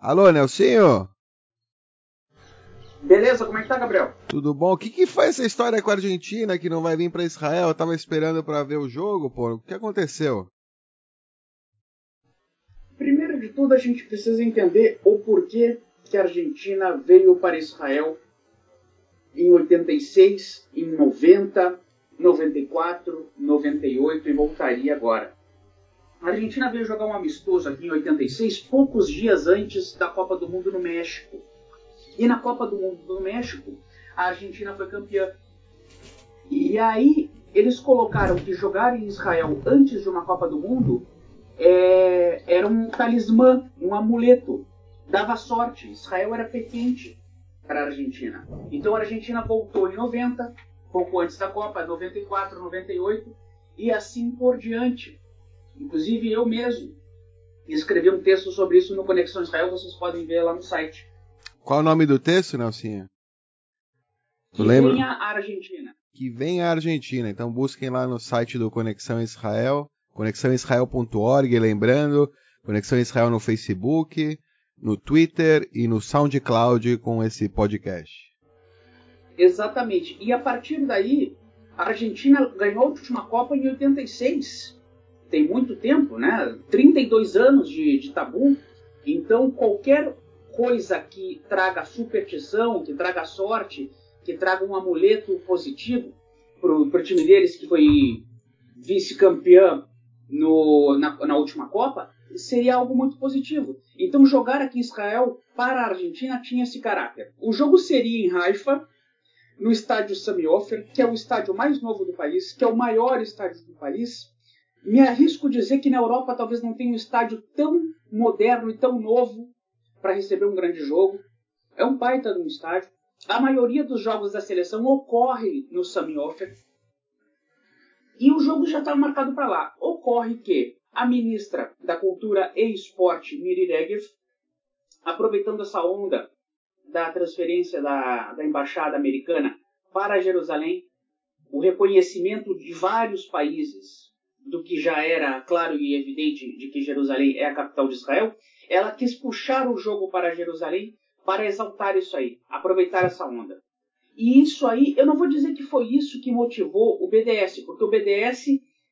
Alô, Nelsinho? Beleza, como é que tá, Gabriel? Tudo bom? O que, que foi essa história com a Argentina que não vai vir para Israel? Eu tava esperando para ver o jogo, pô. O que aconteceu? Primeiro de tudo, a gente precisa entender o porquê que a Argentina veio para Israel em 86, em 90, 94, 98 e voltaria agora. A Argentina veio jogar um amistoso aqui em 86, poucos dias antes da Copa do Mundo no México. E na Copa do Mundo do México, a Argentina foi campeã. E aí eles colocaram que jogar em Israel antes de uma Copa do Mundo é, era um talismã, um amuleto. Dava sorte. Israel era petente para a Argentina. Então a Argentina voltou em 90, pouco antes da Copa, 94, 98 e assim por diante. Inclusive eu mesmo escrevi um texto sobre isso no Conexão Israel, vocês podem ver lá no site. Qual o nome do texto, Nelsinha? Que lembra? vem a Argentina. Que vem a Argentina. Então busquem lá no site do Conexão Israel, conexãoisrael.org, lembrando, Conexão Israel no Facebook, no Twitter e no SoundCloud com esse podcast. Exatamente. E a partir daí, a Argentina ganhou a última Copa em 86. Tem muito tempo, né? 32 anos de, de tabu. Então, qualquer coisa que traga superstição, que traga sorte, que traga um amuleto positivo para o time deles, que foi vice-campeão na, na última Copa, seria algo muito positivo. Então, jogar aqui em Israel para a Argentina tinha esse caráter. O jogo seria em Haifa, no estádio Sami Ofer, que é o estádio mais novo do país, que é o maior estádio do país. Me arrisco dizer que na Europa talvez não tenha um estádio tão moderno e tão novo para receber um grande jogo. É um baita de um estádio. A maioria dos jogos da seleção ocorre no Sami. E o jogo já está marcado para lá. Ocorre que a ministra da Cultura e Esporte, Miri Regev, aproveitando essa onda da transferência da, da embaixada americana para Jerusalém, o reconhecimento de vários países do que já era claro e evidente de que Jerusalém é a capital de Israel, ela quis puxar o jogo para Jerusalém para exaltar isso aí, aproveitar essa onda. E isso aí, eu não vou dizer que foi isso que motivou o BDS, porque o BDS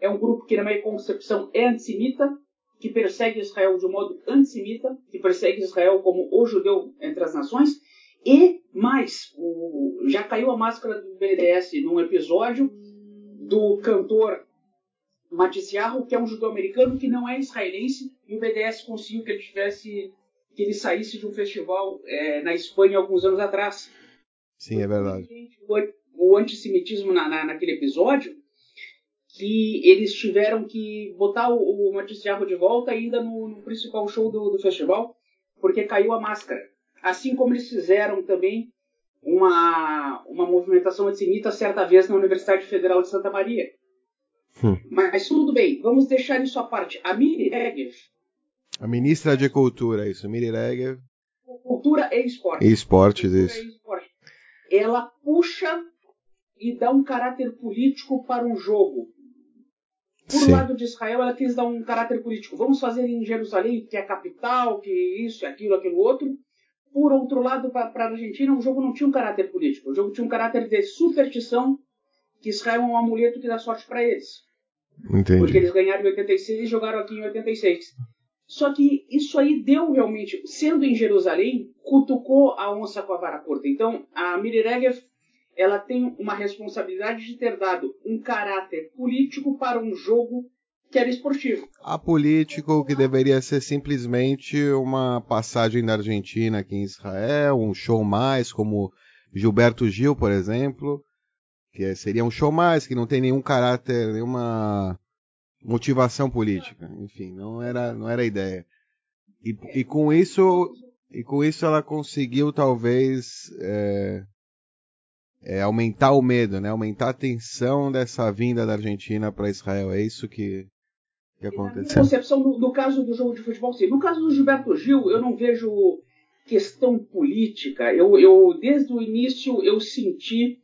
é um grupo que, na minha concepção, é antissemita, que persegue Israel de um modo antissemita, que persegue Israel como o judeu entre as nações, e mais, o, já caiu a máscara do BDS num episódio do cantor Maticiarro, que é um judeu americano que não é israelense, e o BDS conseguiu que ele tivesse que ele saísse de um festival é, na Espanha alguns anos atrás. Sim, é verdade. O, o antissemitismo na, na, naquele episódio que eles tiveram que botar o, o Maticiarro de volta ainda no, no principal show do, do, festival, porque caiu a máscara. Assim como eles fizeram também uma, uma movimentação antissemita certa vez na Universidade Federal de Santa Maria. Hum. Mas tudo bem, vamos deixar isso à parte. A Miri Regev. A ministra de Cultura, isso, Miri Regev. Cultura e Esporte. E Esportes, isso. E esporte. Ela puxa e dá um caráter político para um jogo. Por Sim. lado de Israel, ela quis dar um caráter político. Vamos fazer em Jerusalém, que é a capital, que isso, aquilo, aquilo outro. Por outro lado, para a Argentina, o jogo não tinha um caráter político. O jogo tinha um caráter de superstição, que Israel é um amuleto que dá sorte para eles. Entendi. Porque eles ganharam em 86 e jogaram aqui em 86. Só que isso aí deu realmente, sendo em Jerusalém, cutucou a onça com a vara curta. Então, a Miri Regev ela tem uma responsabilidade de ter dado um caráter político para um jogo que era esportivo. A político que deveria ser simplesmente uma passagem da Argentina aqui em Israel, um show mais, como Gilberto Gil, por exemplo, que seria um show mais, que não tem nenhum caráter, nenhuma motivação política. Enfim, não era, não era a ideia. E, e com isso, e com isso ela conseguiu talvez é, é, aumentar o medo, né? Aumentar a tensão dessa vinda da Argentina para Israel. É isso que, que aconteceu. Concepção, no, no, caso do jogo de futebol, sim. No caso do Gilberto Gil, eu não vejo questão política. Eu, eu desde o início eu senti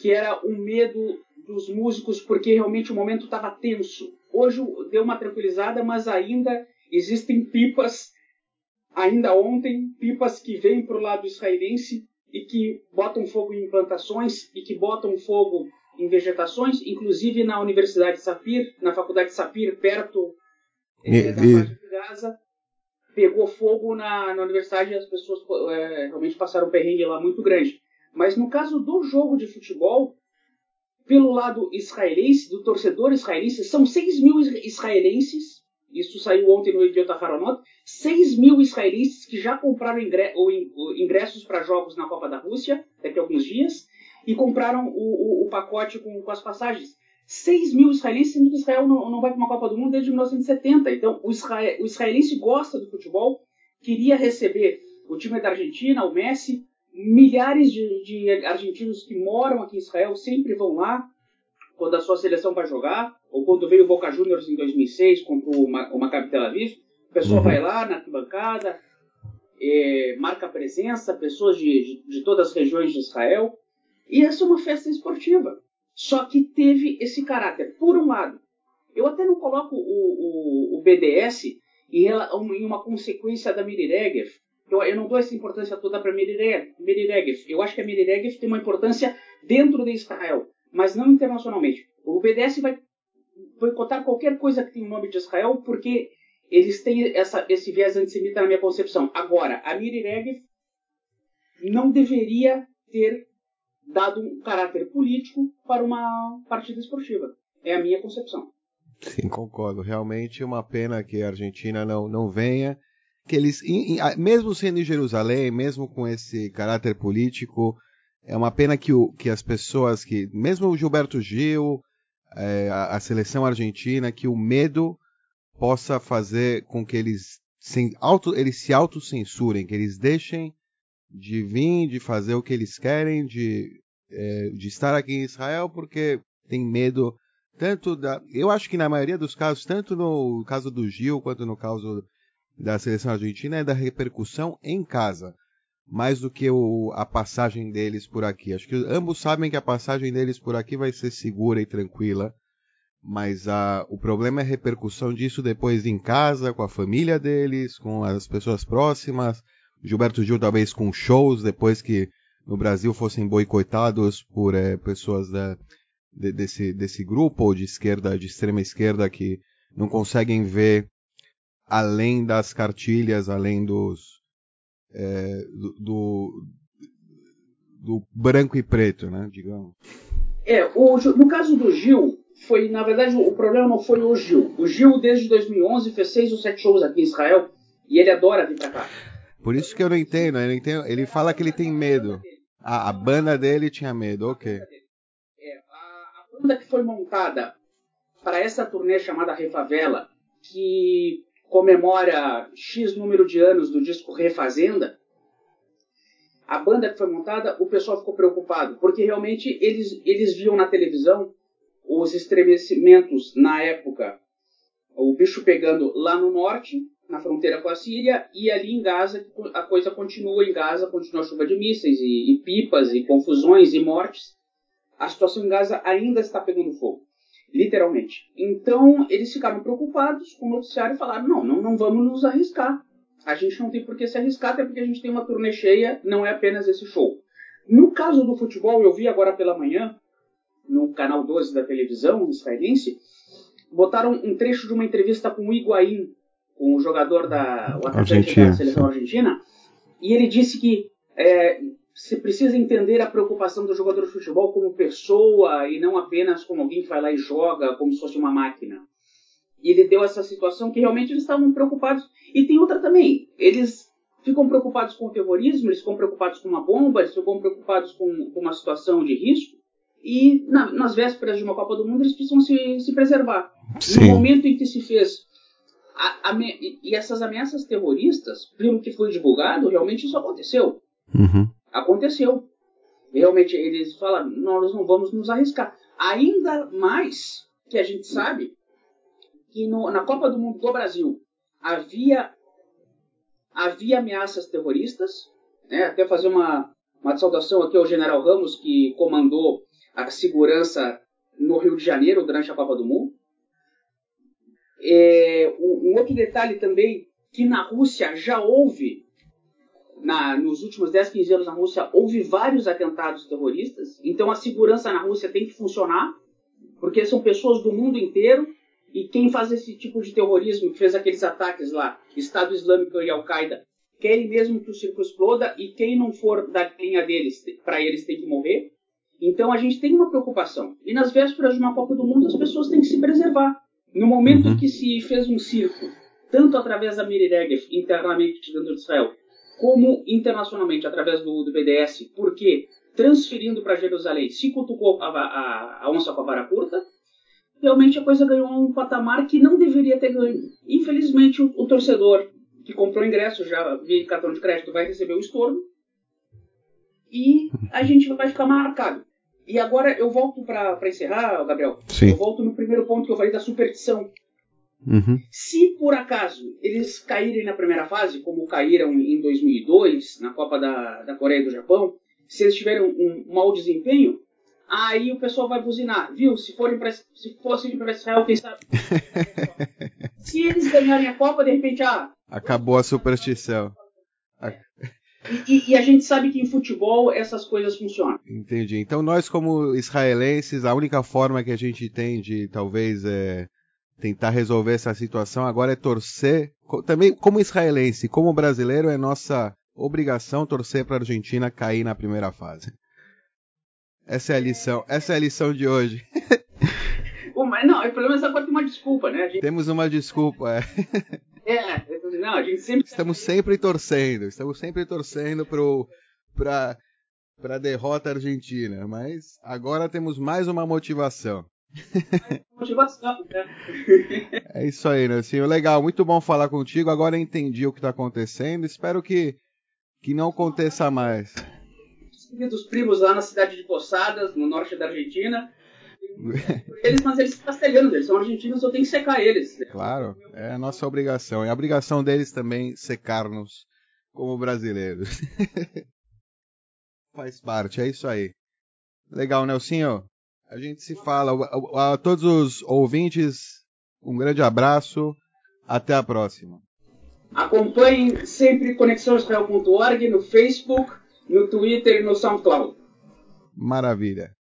que era um medo dos músicos porque realmente o momento estava tenso. Hoje deu uma tranquilizada, mas ainda existem pipas ainda ontem, pipas que vêm para o lado israelense e que botam fogo em plantações e que botam fogo em vegetações, inclusive na Universidade de Sapir, na Faculdade de Sapir, perto é, da parte de Gaza, pegou fogo na, na universidade e as pessoas é, realmente passaram um perrengue lá muito grande. Mas no caso do jogo de futebol, pelo lado israelense, do torcedor israelense, são 6 mil israelenses, isso saiu ontem no Idiota Haronot, 6 mil israelenses que já compraram ingressos para jogos na Copa da Rússia, daqui a alguns dias, e compraram o, o, o pacote com, com, as passagens. 6 mil israelenses, sendo que Israel não, não vai para uma Copa do Mundo desde 1970. Então, o, o israelense gosta do futebol, queria receber o time da Argentina, o Messi, milhares de, de, argentinos que moram aqui em Israel sempre vão lá quando a sua seleção vai jogar, ou quando veio o Boca Juniors em 2006 contra o, o Maccabi Tel Aviv. A pessoa uhum. vai lá na arquibancada, é, marca presença, pessoas de, de, de, todas as regiões de Israel. E essa é uma festa esportiva. Só que teve esse caráter. Por um lado, eu até não coloco o, o, o BDS em, uma consequência da Miri Regev, eu, eu não dou essa importância toda para Miriregev. Eu acho que a Miriregev tem uma importância dentro de Israel, mas não internacionalmente. O BDS vai boicotar qualquer coisa que tenha o nome de Israel porque eles têm essa, esse viés antissemita na minha concepção. Agora, a Miriregev não deveria ter dado um caráter político para uma partida esportiva. É a minha concepção. Sim, concordo. Realmente uma pena que a Argentina não, não venha que eles, mesmo sendo em Jerusalém, mesmo com esse caráter político, é uma pena que, o, que as pessoas, que mesmo o Gilberto Gil, é, a, a, seleção argentina, que o medo possa fazer com que eles, sem, auto, eles se autocensurem, que eles deixem de vir, de fazer o que eles querem, de, é, de estar aqui em Israel, porque tem medo tanto da. Eu acho que na maioria dos casos, tanto no caso do Gil quanto no caso da seleção argentina é da repercussão em casa, mais do que o, a passagem deles por aqui. Acho que ambos sabem que a passagem deles por aqui vai ser segura e tranquila, mas a, o problema é a repercussão disso depois em casa, com a família deles, com as pessoas próximas. Gilberto Gil talvez com shows depois que no Brasil fossem boicotados por é, pessoas da, de, desse, desse grupo ou de esquerda, de extrema esquerda que não conseguem ver além das cartilhas, além dos é, do, do, do, branco e preto, né, digamos. É, o, no caso do Gil, foi na verdade o problema não foi o Gil. O Gil desde 2011 fez seis ou sete shows aqui em Israel e ele adora vir para cá. Por isso que eu não entendo, eu não entendo. Ele fala que ele tem medo. Ah, a banda dele tinha medo, ok. É, a, a banda que foi montada para essa turnê chamada Refavela, que comemora X número de anos do disco Refazenda, a banda que foi montada, o pessoal ficou preocupado, porque realmente eles, eles viam na televisão os estremecimentos na época, o bicho pegando lá no norte, na fronteira com a Síria, e ali em Gaza, a coisa continua em Gaza, continua a chuva de mísseis e, e pipas e confusões e mortes. A situação em Gaza ainda está pegando fogo literalmente. Então, eles ficaram preocupados com o noticiário e falaram: não, não, não vamos nos arriscar. A gente não tem por que se arriscar, até porque a gente tem uma turnê cheia, não é apenas esse show. No caso do futebol, eu vi agora pela manhã, no canal 12 da televisão israelense, botaram um trecho de uma entrevista com o Higuaín, com o jogador da, o atacante da seleção argentina, e ele disse que é, você precisa entender a preocupação do jogador de futebol como pessoa e não apenas como alguém que vai lá e joga como se fosse uma máquina. E ele deu essa situação que realmente eles estavam preocupados. E tem outra também. Eles ficam preocupados com o terrorismo, eles ficam preocupados com uma bomba, eles ficam preocupados com, com uma situação de risco. E na, nas vésperas de uma Copa do Mundo eles precisam se, se preservar. Sim. No momento em que se fez. A, a, e essas ameaças terroristas, pelo que foi divulgado, realmente isso aconteceu. Uhum. Aconteceu. Realmente, eles falam, nós não vamos nos arriscar. Ainda mais que a gente sabe que no, na Copa do Mundo do Brasil havia, havia ameaças terroristas. Né? Até fazer uma, uma saudação aqui ao General Ramos, que comandou a segurança no Rio de Janeiro durante a Copa do Mundo. É, um outro detalhe também que na Rússia já houve, na, nos últimos 10, 15 anos na Rússia, houve vários atentados terroristas. Então a segurança na Rússia tem que funcionar, porque são pessoas do mundo inteiro. E quem faz esse tipo de terrorismo, que fez aqueles ataques lá, Estado Islâmico e Al-Qaeda, querem mesmo que o circo exploda e quem não for da linha deles, para eles tem que morrer. Então a gente tem uma preocupação. E nas vésperas de uma Copa do Mundo as pessoas têm que se preservar. No momento uhum. que se fez um circo, tanto através da Miri Regev, internamente dentro de Israel, como internacionalmente através do, do BDS, porque transferindo para Jerusalém se cutucou a, a, a onça com a vara curta, realmente a coisa ganhou um patamar que não deveria ter ganho. Infelizmente, o, o torcedor que comprou ingresso já via cartão de crédito vai receber o estorno e a gente vai ficar marcado. E agora eu volto para encerrar, Gabriel. Sim. Eu volto no primeiro ponto que eu falei da superstição. Uhum. Se por acaso eles caírem na primeira fase, como caíram em 2002 na Copa da, da Coreia e do Japão, se eles tiverem um, um mau desempenho, aí o pessoal vai buzinar, viu? Se forem pra, se fossem para Israel, quem sabe? se eles ganharem a Copa, de repente, ah, acabou a superstição. E, e, a gente sabe que em futebol essas coisas funcionam. Entendi. Então nós como israelenses, a única forma que a gente tem de talvez é, tentar resolver essa situação agora é torcer. Também como israelense, como brasileiro, é nossa obrigação torcer para a Argentina cair na primeira fase. Essa é a lição. Essa é a lição de hoje. Não, pelo menos agora tem uma desculpa, né? Gente... Temos uma desculpa, é. É, não, a gente sempre. Estamos sempre torcendo, estamos sempre torcendo pro, pra, pra derrota argentina, mas agora temos mais uma motivação. motivação, né? É isso aí, Nelsinho. Legal, muito bom falar contigo. Agora entendi o que está acontecendo. Espero que, que não aconteça mais. Dos primos lá na cidade de Posadas, no norte da Argentina, eles, mas eles são castelhanos, eles são argentinos, eu tenho que secar eles. Claro, é a nossa obrigação. É a obrigação deles também secar-nos como brasileiros. Faz parte, é isso aí. Legal, Nelsinho. A gente se fala. A, a, a todos os ouvintes, um grande abraço. Até a próxima. Acompanhem sempre conexãoisrael.org no Facebook, no Twitter e no SoundCloud. Maravilha.